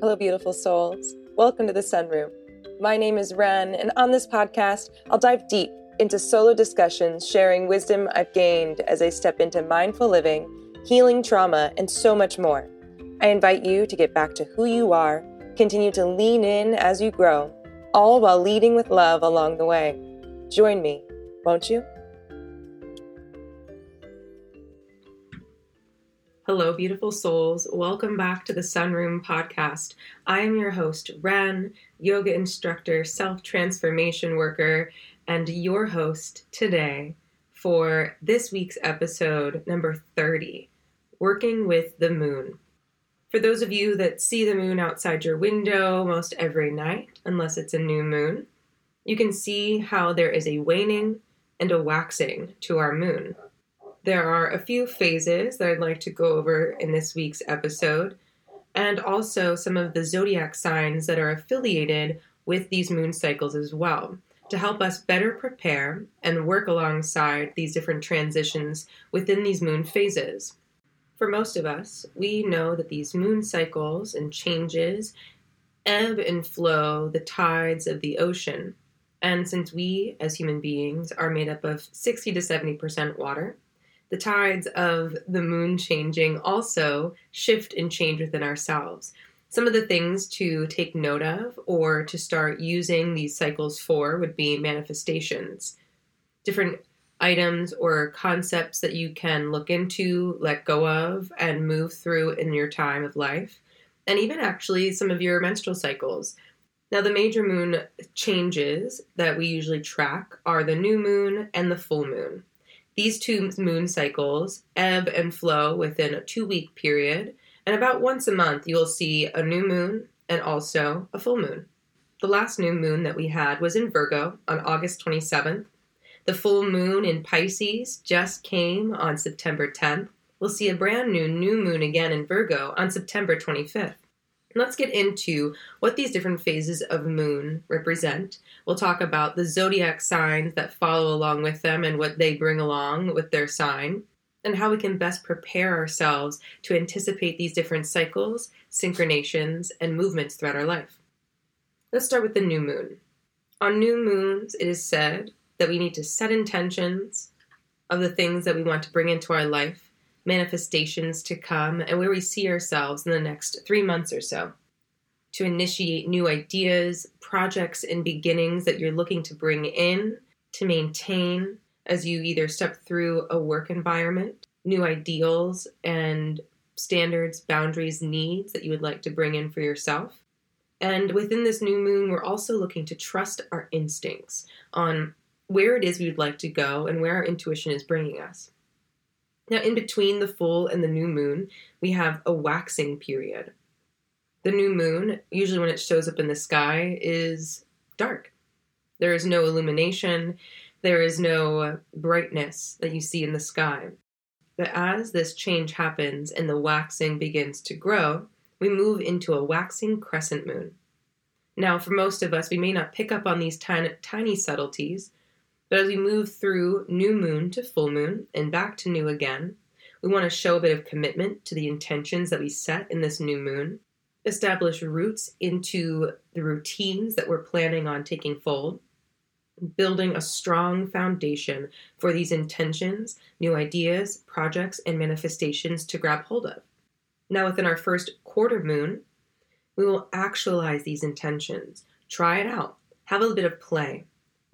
Hello, beautiful souls. Welcome to the Sunroom. My name is Wren, and on this podcast, I'll dive deep into solo discussions, sharing wisdom I've gained as I step into mindful living, healing trauma, and so much more. I invite you to get back to who you are, continue to lean in as you grow, all while leading with love along the way. Join me, won't you? Hello, beautiful souls. Welcome back to the Sunroom podcast. I am your host, Wren, yoga instructor, self transformation worker, and your host today for this week's episode, number 30 Working with the Moon. For those of you that see the moon outside your window most every night, unless it's a new moon, you can see how there is a waning and a waxing to our moon. There are a few phases that I'd like to go over in this week's episode, and also some of the zodiac signs that are affiliated with these moon cycles as well, to help us better prepare and work alongside these different transitions within these moon phases. For most of us, we know that these moon cycles and changes ebb and flow the tides of the ocean. And since we, as human beings, are made up of 60 to 70% water, the tides of the moon changing also shift and change within ourselves. Some of the things to take note of or to start using these cycles for would be manifestations, different items or concepts that you can look into, let go of, and move through in your time of life, and even actually some of your menstrual cycles. Now, the major moon changes that we usually track are the new moon and the full moon. These two moon cycles ebb and flow within a two week period, and about once a month you will see a new moon and also a full moon. The last new moon that we had was in Virgo on August 27th. The full moon in Pisces just came on September 10th. We'll see a brand new new moon again in Virgo on September 25th. Let's get into what these different phases of moon represent. We'll talk about the zodiac signs that follow along with them and what they bring along with their sign, and how we can best prepare ourselves to anticipate these different cycles, synchronations, and movements throughout our life. Let's start with the new moon. On new moons, it is said that we need to set intentions of the things that we want to bring into our life manifestations to come and where we see ourselves in the next three months or so. To initiate new ideas, projects, and beginnings that you're looking to bring in, to maintain as you either step through a work environment, new ideals and standards, boundaries, needs that you would like to bring in for yourself. And within this new moon, we're also looking to trust our instincts on where it is we would like to go and where our intuition is bringing us. Now, in between the full and the new moon, we have a waxing period. The new moon, usually when it shows up in the sky, is dark. There is no illumination, there is no brightness that you see in the sky. But as this change happens and the waxing begins to grow, we move into a waxing crescent moon. Now, for most of us, we may not pick up on these tiny, tiny subtleties, but as we move through new moon to full moon and back to new again, we want to show a bit of commitment to the intentions that we set in this new moon, establish roots into the routines that we're planning on taking fold, building a strong foundation for these intentions, new ideas, projects, and manifestations to grab hold of. Now, within our first quarter moon, we will actualize these intentions, try it out, have a bit of play,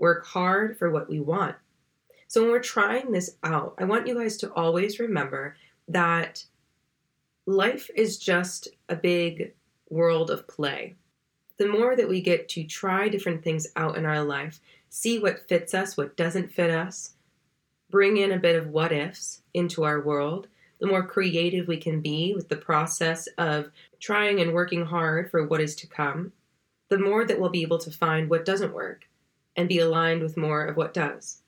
work hard for what we want. So when we're trying this out, I want you guys to always remember that life is just a big world of play. The more that we get to try different things out in our life, see what fits us, what doesn't fit us, bring in a bit of what ifs into our world, the more creative we can be with the process of trying and working hard for what is to come, the more that we'll be able to find what doesn't work and be aligned with more of what does.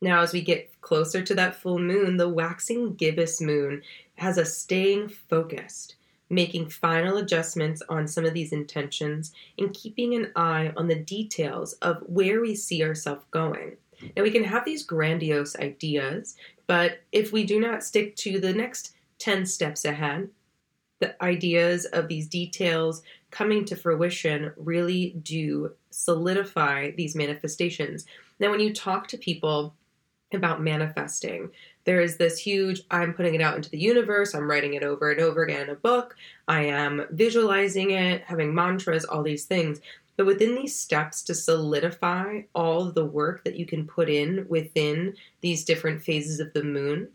Now, as we get closer to that full moon, the waxing gibbous moon has us staying focused, making final adjustments on some of these intentions, and keeping an eye on the details of where we see ourselves going. Now, we can have these grandiose ideas, but if we do not stick to the next 10 steps ahead, the ideas of these details coming to fruition really do solidify these manifestations. Now, when you talk to people about manifesting, there is this huge I'm putting it out into the universe, I'm writing it over and over again in a book, I am visualizing it, having mantras, all these things. But within these steps to solidify all the work that you can put in within these different phases of the moon,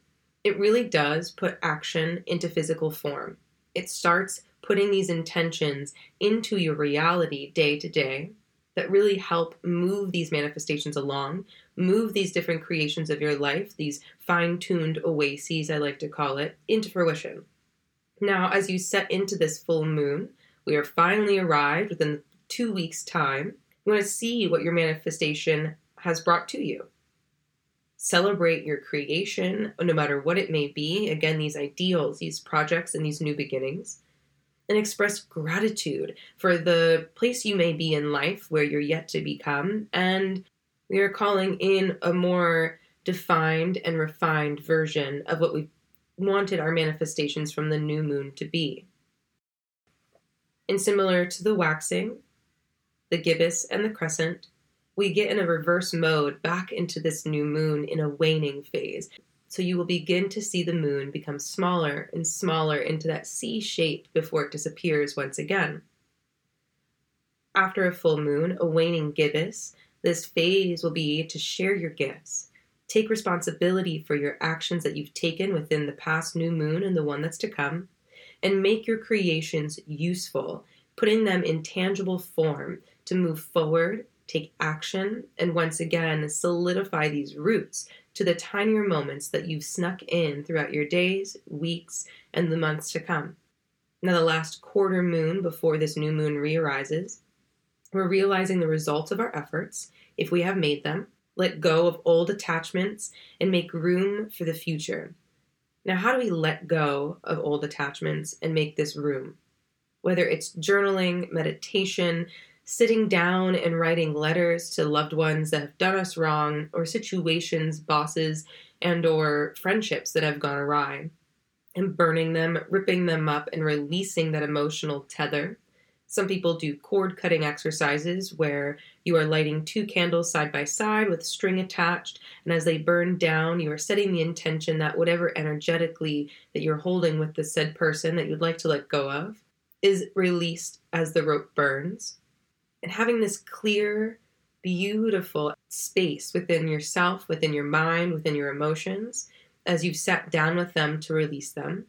it really does put action into physical form. It starts putting these intentions into your reality day to day that really help move these manifestations along, move these different creations of your life, these fine tuned oases, I like to call it, into fruition. Now, as you set into this full moon, we are finally arrived within two weeks' time. You want to see what your manifestation has brought to you. Celebrate your creation, no matter what it may be. Again, these ideals, these projects, and these new beginnings. And express gratitude for the place you may be in life where you're yet to become. And we are calling in a more defined and refined version of what we wanted our manifestations from the new moon to be. And similar to the waxing, the gibbous, and the crescent, we get in a reverse mode back into this new moon in a waning phase. So you will begin to see the moon become smaller and smaller into that C shape before it disappears once again. After a full moon, a waning gibbous, this phase will be to share your gifts. Take responsibility for your actions that you've taken within the past new moon and the one that's to come, and make your creations useful, putting them in tangible form to move forward, take action, and once again solidify these roots to the tinier moments that you've snuck in throughout your days, weeks, and the months to come. Now, the last quarter moon before this new moon re arises, we're realizing the results of our efforts, if we have made them, let go of old attachments, and make room for the future. Now, how do we let go of old attachments and make this room? Whether it's journaling, meditation, sitting down and writing letters to loved ones that have done us wrong or situations bosses and or friendships that have gone awry and burning them ripping them up and releasing that emotional tether. Some people do cord cutting exercises where you are lighting two candles side by side with string attached and as they burn down you are setting the intention that whatever energetically that you're holding with the said person that you'd like to let go of is released as the rope burns and having this clear, beautiful space within yourself, within your mind, within your emotions, as you've sat down with them to release them,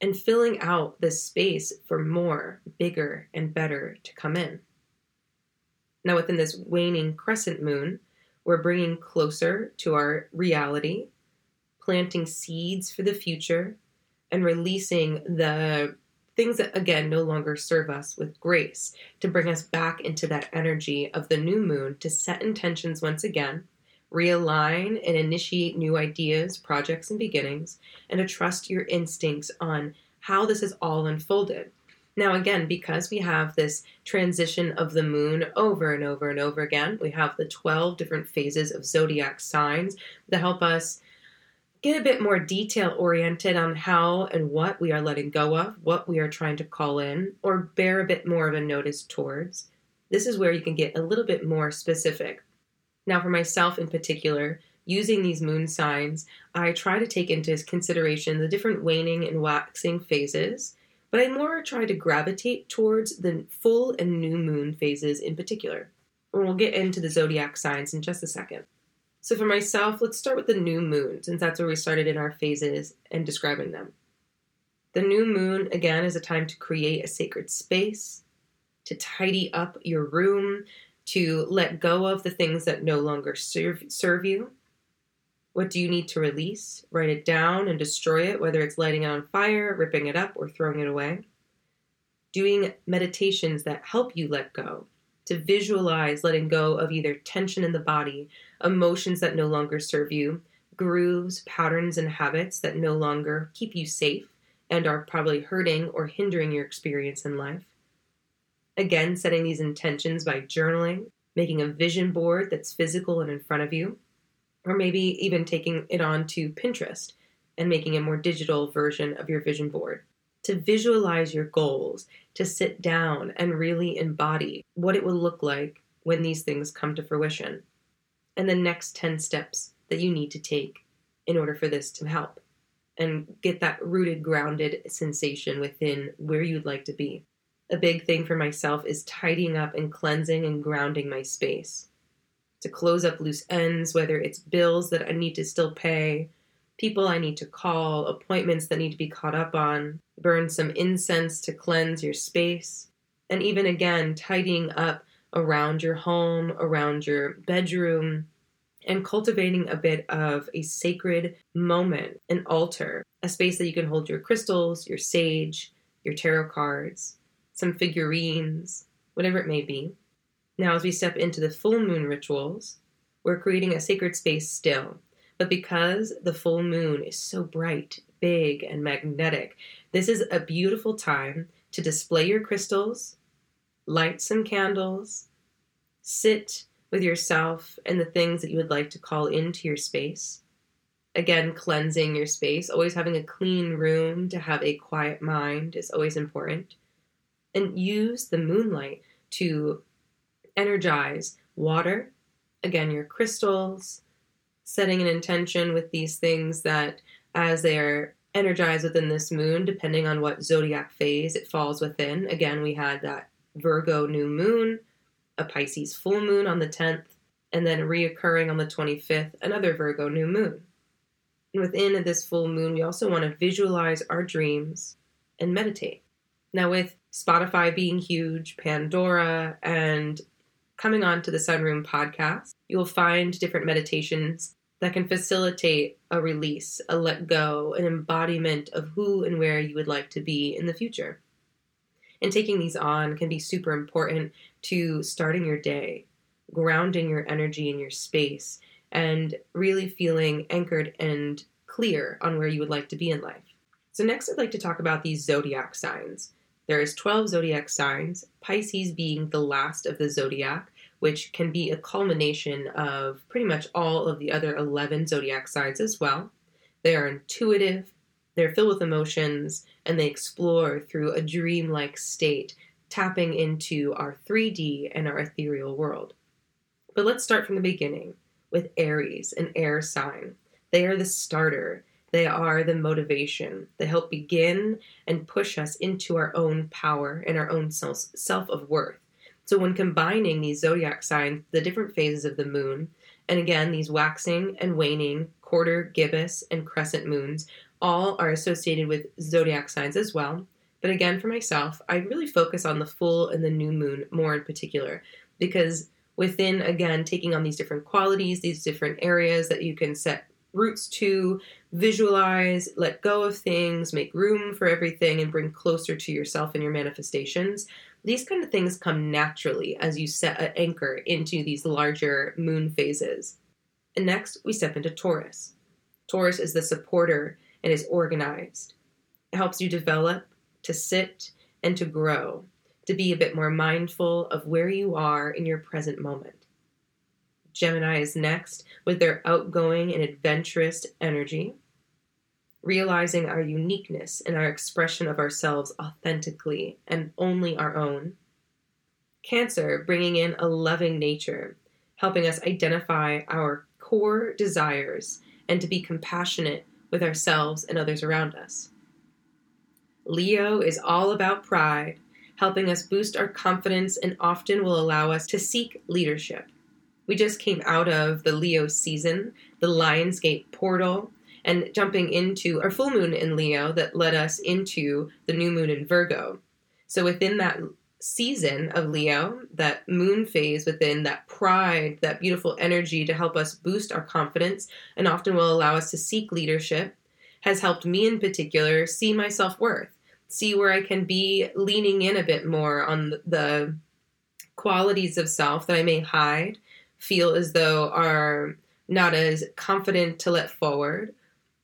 and filling out this space for more, bigger, and better to come in. Now, within this waning crescent moon, we're bringing closer to our reality, planting seeds for the future, and releasing the things that again no longer serve us with grace to bring us back into that energy of the new moon to set intentions once again realign and initiate new ideas projects and beginnings and to trust your instincts on how this is all unfolded. Now again because we have this transition of the moon over and over and over again we have the 12 different phases of zodiac signs that help us get a bit more detail oriented on how and what we are letting go of, what we are trying to call in, or bear a bit more of a notice towards. This is where you can get a little bit more specific. Now, for myself in particular, using these moon signs, I try to take into consideration the different waning and waxing phases, but I more try to gravitate towards the full and new moon phases in particular. And we'll get into the zodiac signs in just a second. So for myself, let's start with the new moon, since that's where we started in our phases and describing them. The new moon, again, is a time to create a sacred space, to tidy up your room, to let go of the things that no longer serve, serve you. What do you need to release? Write it down and destroy it, whether it's lighting it on fire, ripping it up, or throwing it away. Doing meditations that help you let go, to visualize letting go of either tension in the body, emotions that no longer serve you, grooves, patterns, and habits that no longer keep you safe and are probably hurting or hindering your experience in life. Again, setting these intentions by journaling, making a vision board that's physical and in front of you, or maybe even taking it on to Pinterest and making a more digital version of your vision board. To visualize your goals, to sit down and really embody what it will look like when these things come to fruition, and the next 10 steps that you need to take in order for this to help and get that rooted, grounded sensation within where you'd like to be. A big thing for myself is tidying up and cleansing and grounding my space. To close up loose ends, whether it's bills that I need to still pay, people I need to call, appointments that need to be caught up on, burn some incense to cleanse your space, and even again, tidying up around your home, around your bedroom, and cultivating a bit of a sacred moment, an altar, a space that you can hold your crystals, your sage, your tarot cards, some figurines, whatever it may be. Now, as we step into the full moon rituals, we're creating a sacred space still. But because the full moon is so bright, big, and magnetic, this is a beautiful time to display your crystals, light some candles, sit with yourself and the things that you would like to call into your space. Again, cleansing your space, always having a clean room to have a quiet mind is always important. And use the moonlight to energize water, again, your crystals, setting an intention with these things that as they are energized within this moon, depending on what zodiac phase it falls within. Again, we had that Virgo new moon a Pisces full moon on the 10th, and then reoccurring on the 25th, another Virgo new moon. And within this full moon, we also want to visualize our dreams and meditate. Now, with Spotify being huge, Pandora, and coming on to the Sunroom podcast, you will find different meditations that can facilitate a release, a let go, an embodiment of who and where you would like to be in the future. And taking these on can be super important to starting your day, grounding your energy in your space, and really feeling anchored and clear on where you would like to be in life. So, next, I'd like to talk about these zodiac signs. There is 12 zodiac signs, Pisces being the last of the zodiac, which can be a culmination of pretty much all of the other 11 zodiac signs as well. They are intuitive, they're filled with emotions, and they explore through a dreamlike state, tapping into our 3D and our ethereal world. But let's start from the beginning with Aries, an air sign. They are the starter, they are the motivation. They help begin and push us into our own power and our own self of worth. So, when combining these zodiac signs, the different phases of the moon, and again, these waxing and waning, quarter, gibbous, and crescent moons all are associated with zodiac signs as well. But again, for myself, I really focus on the full and the new moon more in particular because within, again, taking on these different qualities, these different areas that you can set roots to, visualize, let go of things, make room for everything, and bring closer to yourself and your manifestations. These kind of things come naturally as you set an anchor into these larger moon phases. And next, we step into Taurus. Taurus is the supporter and is organized. It helps you develop, to sit, and to grow, to be a bit more mindful of where you are in your present moment. Gemini is next with their outgoing and adventurous energy, realizing our uniqueness and our expression of ourselves authentically and only our own. Cancer bringing in a loving nature, helping us identify our core desires and to be compassionate with ourselves and others around us. Leo is all about pride, helping us boost our confidence and often will allow us to seek leadership. We just came out of the Leo season, the Lionsgate portal, and jumping into our full moon in Leo that led us into the new moon in Virgo. So within that season of Leo, that moon phase within that pride, that beautiful energy to help us boost our confidence and often will allow us to seek leadership, has helped me in particular see my self worth, see where I can be leaning in a bit more on the qualities of self that I may hide, feel as though are not as confident to let forward,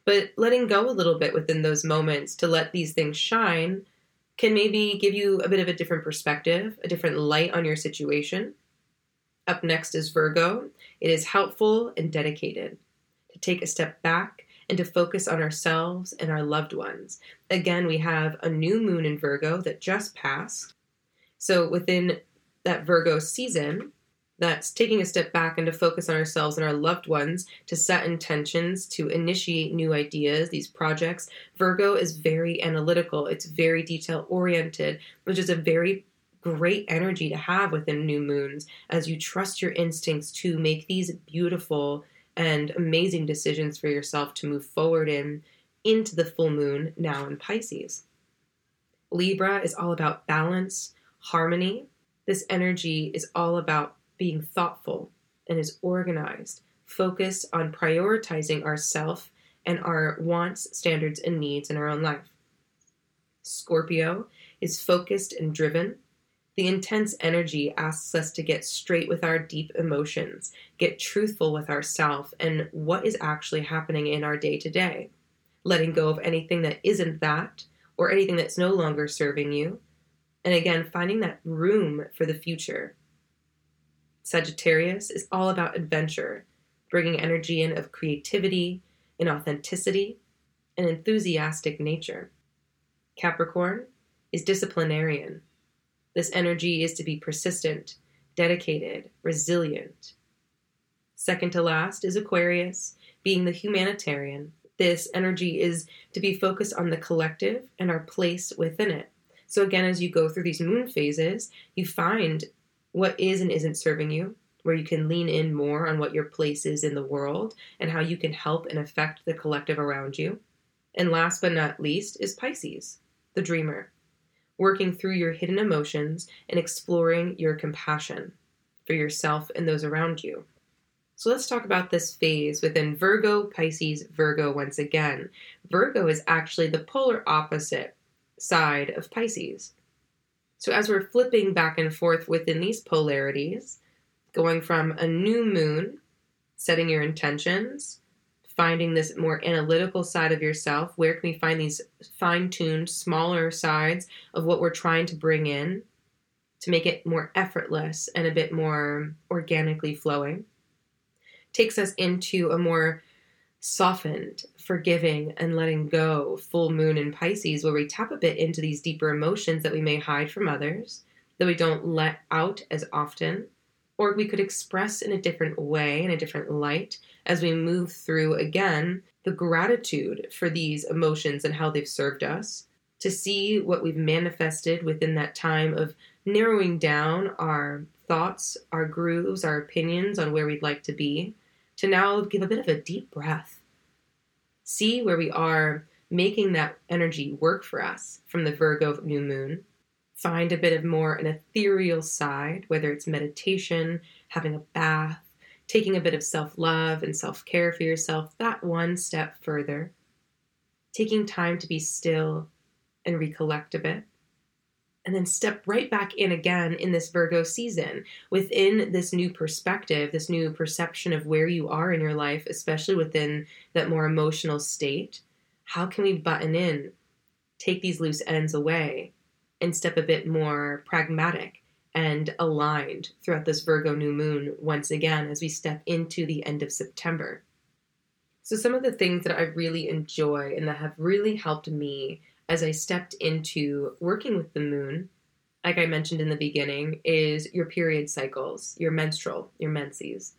but letting go a little bit within those moments to let these things shine can maybe give you a bit of a different perspective, a different light on your situation. Up next is Virgo. It is helpful and dedicated to take a step back and to focus on ourselves and our loved ones. Again, we have a new moon in Virgo that just passed. So within that Virgo season, that's taking a step back and to focus on ourselves and our loved ones, to set intentions, to initiate new ideas, these projects. Virgo is very analytical, it's very detail oriented, which is a very great energy to have within new moons as you trust your instincts to make these beautiful and amazing decisions for yourself to move forward in into the full moon now in Pisces. Libra is all about balance, harmony. This energy is all about being thoughtful and is organized, focused on prioritizing ourself and our wants, standards, and needs in our own life. Scorpio is focused and driven. The intense energy asks us to get straight with our deep emotions, get truthful with ourselves and what is actually happening in our day to day, letting go of anything that isn't that or anything that's no longer serving you. And again, finding that room for the future, Sagittarius is all about adventure, bringing energy in of creativity and authenticity and enthusiastic nature. Capricorn is disciplinarian. This energy is to be persistent, dedicated, resilient. Second to last is Aquarius, being the humanitarian. This energy is to be focused on the collective and our place within it. So, again, as you go through these moon phases, you find what is and isn't serving you, where you can lean in more on what your place is in the world and how you can help and affect the collective around you. And last but not least is Pisces, the dreamer, working through your hidden emotions and exploring your compassion for yourself and those around you. So let's talk about this phase within Virgo, Pisces, Virgo once again. Virgo is actually the polar opposite side of Pisces. So, as we're flipping back and forth within these polarities, going from a new moon, setting your intentions, finding this more analytical side of yourself, where can we find these fine tuned, smaller sides of what we're trying to bring in to make it more effortless and a bit more organically flowing? Takes us into a more softened, forgiving, and letting go full moon in Pisces, where we tap a bit into these deeper emotions that we may hide from others, that we don't let out as often, or we could express in a different way, in a different light, as we move through again the gratitude for these emotions and how they've served us, to see what we've manifested within that time of narrowing down our thoughts, our grooves, our opinions on where we'd like to be to now give a bit of a deep breath. See where we are making that energy work for us from the Virgo new moon. Find a bit of more an ethereal side, whether it's meditation, having a bath, taking a bit of self love and self care for yourself, that one step further. Taking time to be still and recollect a bit and then step right back in again in this Virgo season within this new perspective, this new perception of where you are in your life, especially within that more emotional state. How can we button in, take these loose ends away, and step a bit more pragmatic and aligned throughout this Virgo new moon once again as we step into the end of September? So, some of the things that I really enjoy and that have really helped me as I stepped into working with the moon, like I mentioned in the beginning, is your period cycles, your menstrual, your menses.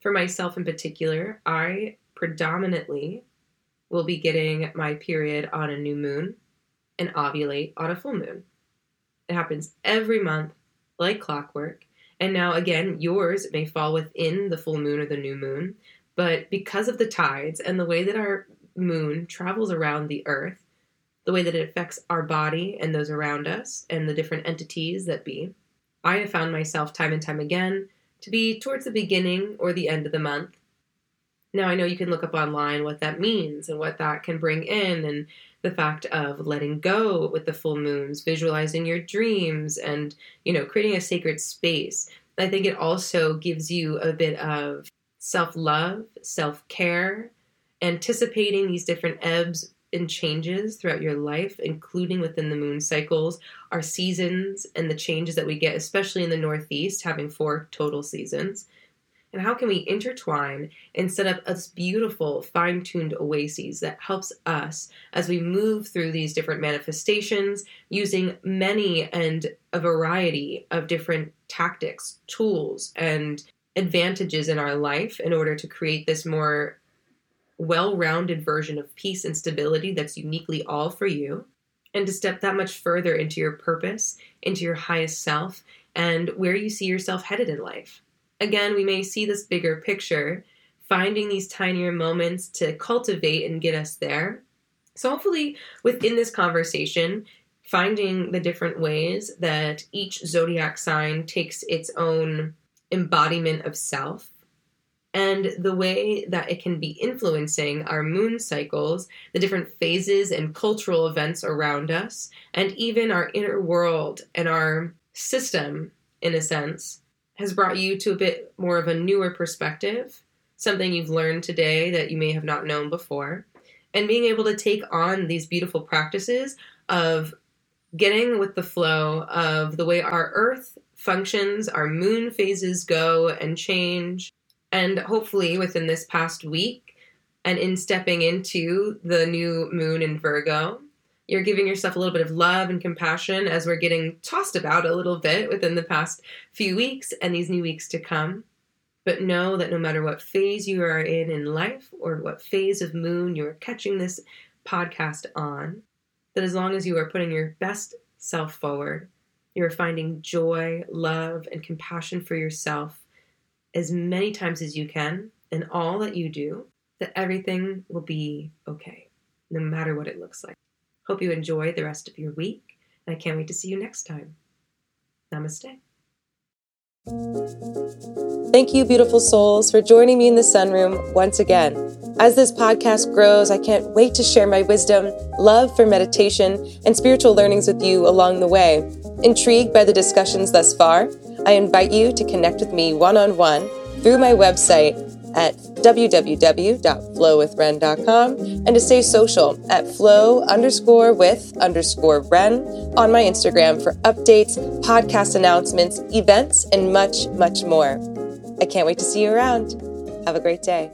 For myself in particular, I predominantly will be getting my period on a new moon and ovulate on a full moon. It happens every month, like clockwork. And now, again, yours may fall within the full moon or the new moon, but because of the tides and the way that our moon travels around the earth, the way that it affects our body and those around us and the different entities that be. I have found myself time and time again to be towards the beginning or the end of the month. Now, I know you can look up online what that means and what that can bring in, and the fact of letting go with the full moons, visualizing your dreams, and, you know, creating a sacred space. I think it also gives you a bit of self love, self care, anticipating these different ebbs and changes throughout your life, including within the moon cycles, our seasons, and the changes that we get, especially in the Northeast, having four total seasons. And how can we intertwine and set up a beautiful, fine tuned oases that helps us as we move through these different manifestations using many and a variety of different tactics, tools, and advantages in our life in order to create this more well rounded version of peace and stability that's uniquely all for you, and to step that much further into your purpose, into your highest self, and where you see yourself headed in life. Again, we may see this bigger picture, finding these tinier moments to cultivate and get us there. So, hopefully, within this conversation, finding the different ways that each zodiac sign takes its own embodiment of self and the way that it can be influencing our moon cycles, the different phases and cultural events around us, and even our inner world and our system, in a sense, has brought you to a bit more of a newer perspective, something you've learned today that you may have not known before, and being able to take on these beautiful practices of getting with the flow of the way our earth functions, our moon phases go and change and hopefully within this past week and in stepping into the new moon in Virgo, you're giving yourself a little bit of love and compassion as we're getting tossed about a little bit within the past few weeks and these new weeks to come. But know that no matter what phase you are in in life or what phase of moon you're catching this podcast on, that as long as you are putting your best self forward, you're finding joy, love, and compassion for yourself as many times as you can in all that you do, that everything will be okay, no matter what it looks like. Hope you enjoy the rest of your week, and I can't wait to see you next time. Namaste. Thank you, beautiful souls, for joining me in the sunroom once again. As this podcast grows, I can't wait to share my wisdom, love for meditation, and spiritual learnings with you along the way. Intrigued by the discussions thus far? I invite you to connect with me one on one through my website at www.flowwithren.com and to stay social at flow underscore with underscore ren on my Instagram for updates, podcast announcements, events, and much, much more. I can't wait to see you around. Have a great day.